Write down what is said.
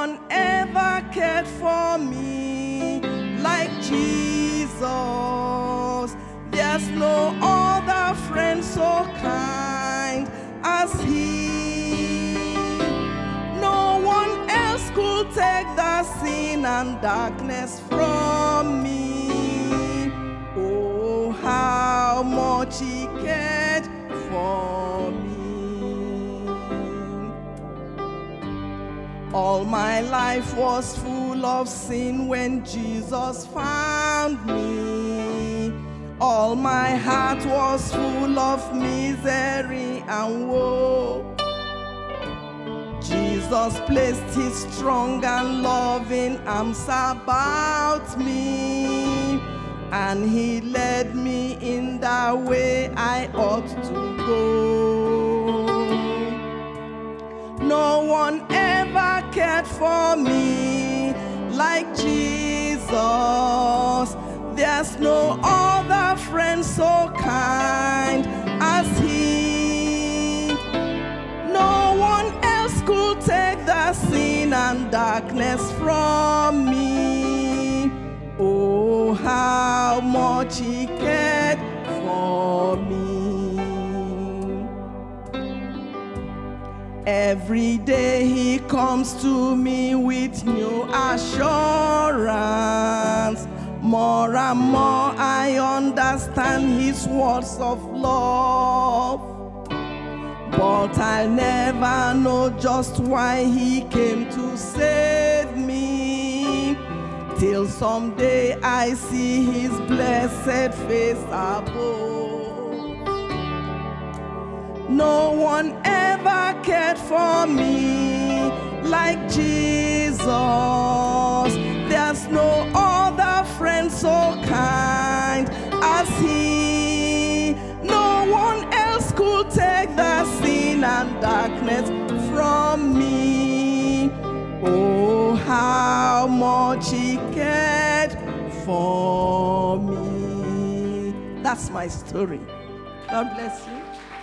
one ever cared for me like Jesus. There's no other friend so kind as he. No one else could take the sin and darkness from me. All my life was full of sin when Jesus found me. All my heart was full of misery and woe. Jesus placed his strong and loving arms about me, and he led me in the way I ought to go. No one ever cared for me like Jesus. There's no other friend so kind as he. No one else could take the sin and darkness from me. Oh, how much he cared for me. Every day he comes to me with new assurance. More and more I understand his words of love. But I'll never know just why he came to save me. Till someday I see his blessed face above. No one ever cared for me like Jesus. There's no other friend so kind as he. No one else could take the sin and darkness from me. Oh, how much he cared for me. That's my story. God bless you.